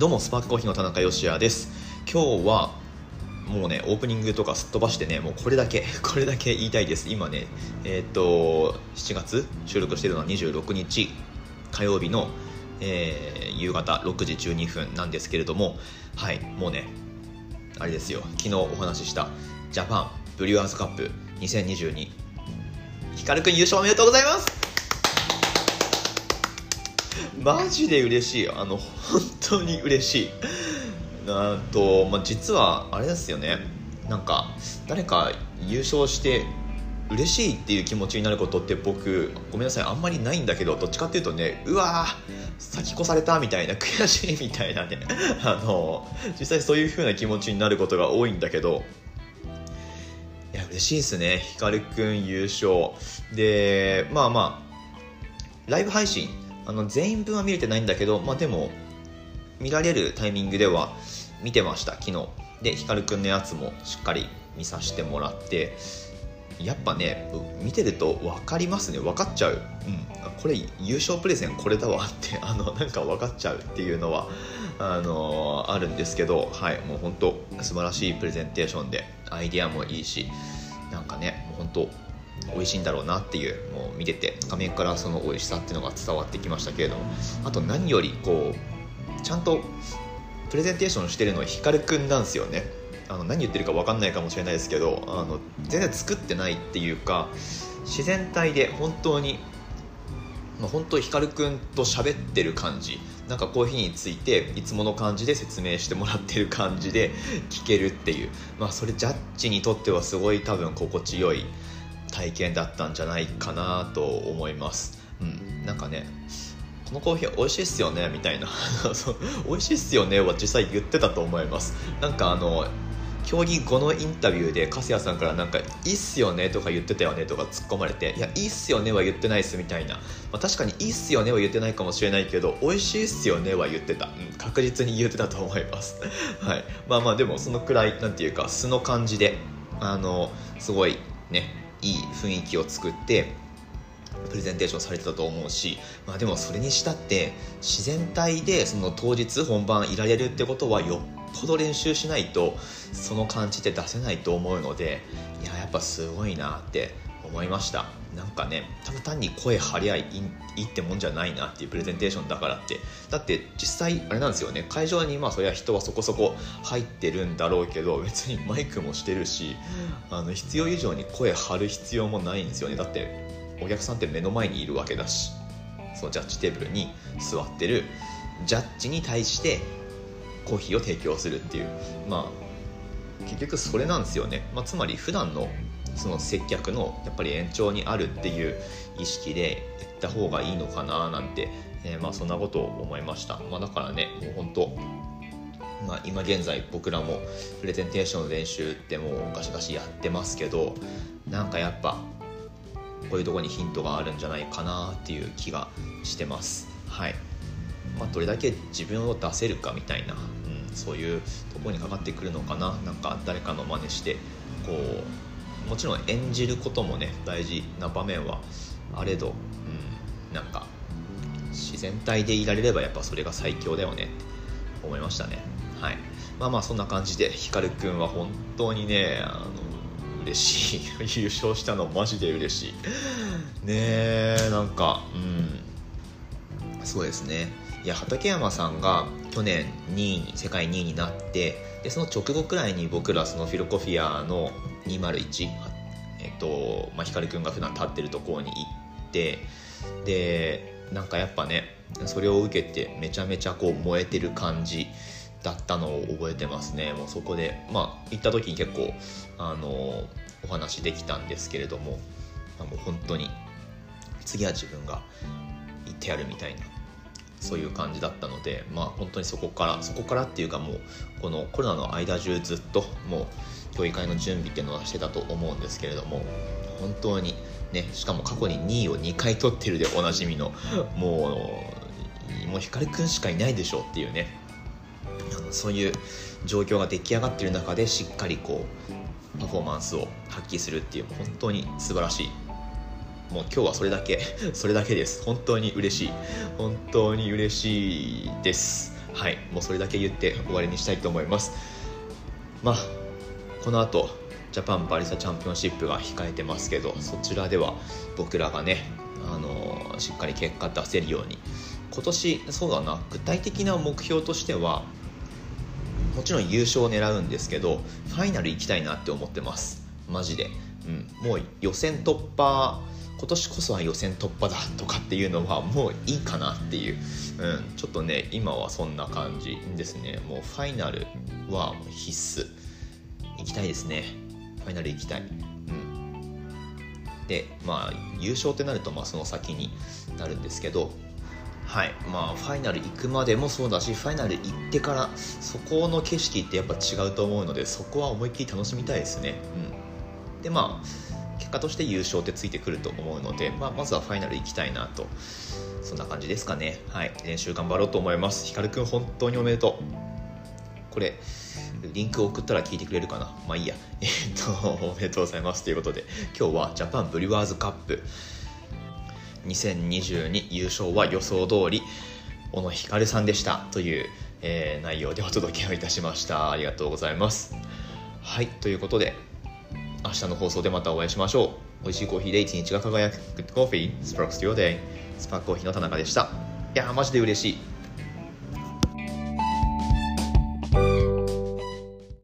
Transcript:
どうもスパークコーヒーの田中芳也です。今日はもうねオープニングとかすっ飛ばしてねもうこれだけ これだけ言いたいです。今ねえーっと7月収録してるのは26日火曜日の、えー夕方6時12分なんですけれどもはいもうねあれですよ。昨日お話ししたジャパンブリュワーズカップ2022光くん優勝おめでとうございますマジで嬉しいあの本当に嬉しい。あと、まあ、実はあれですよね。なんか誰か優勝して嬉しいっていう気持ちになることって僕ごめんなさい。あんまりないんだけどどっちかっていうとねうわー先越されたみたいな悔しいみたいなね。あの実際そういう風な気持ちになることが多いんだけど。いや嬉しいですね。光くん優勝。でまあまあライブ配信あの全員分は見れてないんだけどまあでも見られるタイミングでは見てました昨日。で光くんのやつもしっかり見させてもらってやっぱね見てると分かりますね。分かっちゃう、うん、これ優勝プレゼンこれだわ。ってあのなんか分かっちゃうっていうのはあのあるんですけどはい。もう本当素晴らしいプレゼンテーションでアイデアもいいしなんかねもう本当美味しいんだろうなっていうもう見てて画面からその美味しさっていうのが伝わってきましたけれどもあと何よりこうちゃんとプレゼンテーションしてるのは光くんなんですよね。あの何言ってるか分かんないかもしれないですけどあの全然作ってないっていうか自然体で本当に、まあ、本当光くんと喋ってる感じ。なんかコーヒーについていつもの感じで説明してもらってる感じで聞けるっていう、まあ、それジャッジにとってはすごい多分心地よい体験だったんじゃないかなと思います、うん、なんかねこのコーヒー美味しいっすよねみたいな。美味しいっすよねは実際言ってたと思います。なんかあの競技後のインタビューで粕谷さんからなんか「いいっすよね」とか言ってたよねとか突っ込まれて「いやいいっすよね」は言ってないっすみたいな、まあ、確かに「いいっすよね」は言ってないかもしれないけど「美味しいっすよね」は言ってた、うん、確実に言ってたと思います。はい。まあまあでもそのくらいなんていうか素の感じであのすごいねいい雰囲気を作ってプレゼンテーションされてたと思うし、まあ、でもそれにしたって自然体でその当日本番いられるってことはよっぽど練習しないとその感じって出せないと思うのでいややっぱすごいなって思いました。なんかねただ単に声張り合いいいってもんじゃないなっていうプレゼンテーションだからって。だって実際あれなんですよね。会場にまあそりゃ人はそこそこ入ってるんだろうけど別にマイクもしてるしあの必要以上に声張る必要もないんですよね。だってお客さんって目の前にいるわけだしそのジャッジテーブルに座ってるジャッジに対してコーヒーを提供するっていう。まあ結局それなんですよね、まあ、つまり普段のその接客のやっぱり延長にあるっていう意識でやった方がいいのかななんて、えーまあそんなことを思いました、まあ、だからねもう本当まあ、今現在僕らもプレゼンテーションの練習ってもうガシガシやってますけどなんかやっぱこういうとこにヒントがあるんじゃないかなっていう気がしてます。はい。まあどれだけ自分を出せるかみたいな、うん、そういうとこにかかってくるのかななんか誰かの真似してこうもちろん演じることもね大事な場面はあれど、うん、なんか自然体でいられればやっぱそれが最強だよねって思いましたね。はい。まあまあそんな感じで光くんは本当にねあの嬉しい。優勝したのマジで嬉しい。ねえなんかうん。そうですね。いや畠山さんが去年2位に世界2位になってでその直後くらいに僕らそのフィロコフィアの201えっと、まあ、光くんが普段立ってるところに行ってでなんかやっぱねそれを受けてめちゃめちゃこう燃えてる感じだったのを覚えてますね。もうそこでまあ行った時に結構あのお話できたんですけれども、もう本当に次は自分が行ってやるみたいなそういう感じだったのでまあ本当にそこからそこからっていうかもうこのコロナの間中ずっともう競技会の準備っていうのはしてたと思うんですけれども本当にねしかも過去に2位を2回取ってるでおなじみのもうもう光くんしかいないでしょうっていうねそういう状況が出来上がってる中でしっかりこうパフォーマンスを発揮するっていう本当に素晴らしい。もう今日はそれだけ それだけです。本当に嬉しい。本当に嬉しいです。はい。もうそれだけ言って終わりにしたいと思います。まあこの後ジャパンバリスタチャンピオンシップが控えてますけどそちらでは僕らがねあのしっかり結果出せるように今年そうだな具体的な目標としてはもちろん優勝を狙うんですけどファイナル行きたいなって思ってます。マジで、うん、もう予選突破今年こそは予選突破だとかっていうのはもういいかなっていう、うん、ちょっとね今はそんな感じですね。もうファイナルは必須。行きたいですね。ファイナル行きたい、うん、でまあ優勝ってなるとまあその先になるんですけどはい。まあ、ファイナル行くまでもそうだしファイナル行ってからそこの景色ってやっぱ違うと思うのでそこは思いっきり楽しみたいですね、うん、でまあ結果として優勝ってついてくると思うので、まあ、まずはファイナル行きたいなと。そんな感じですかね。はい。練習頑張ろうと思います。ひかるくん本当におめでとう。これリンク送ったら聞いてくれるかな？まあいいや。えっとおめでとうございますということで今日はジャパンブリュワーズカップ2022優勝は予想通り小野ひかるさんでした。という、えー、内容でお届けをいたしました。ありがとうございます。はいということで明日の放送でまたお会いしましょう。美味しいコーヒーで一日が輝く。Good Coffee Sparks Your Day スパークコーヒーの田中でした。いやーマジで嬉しい。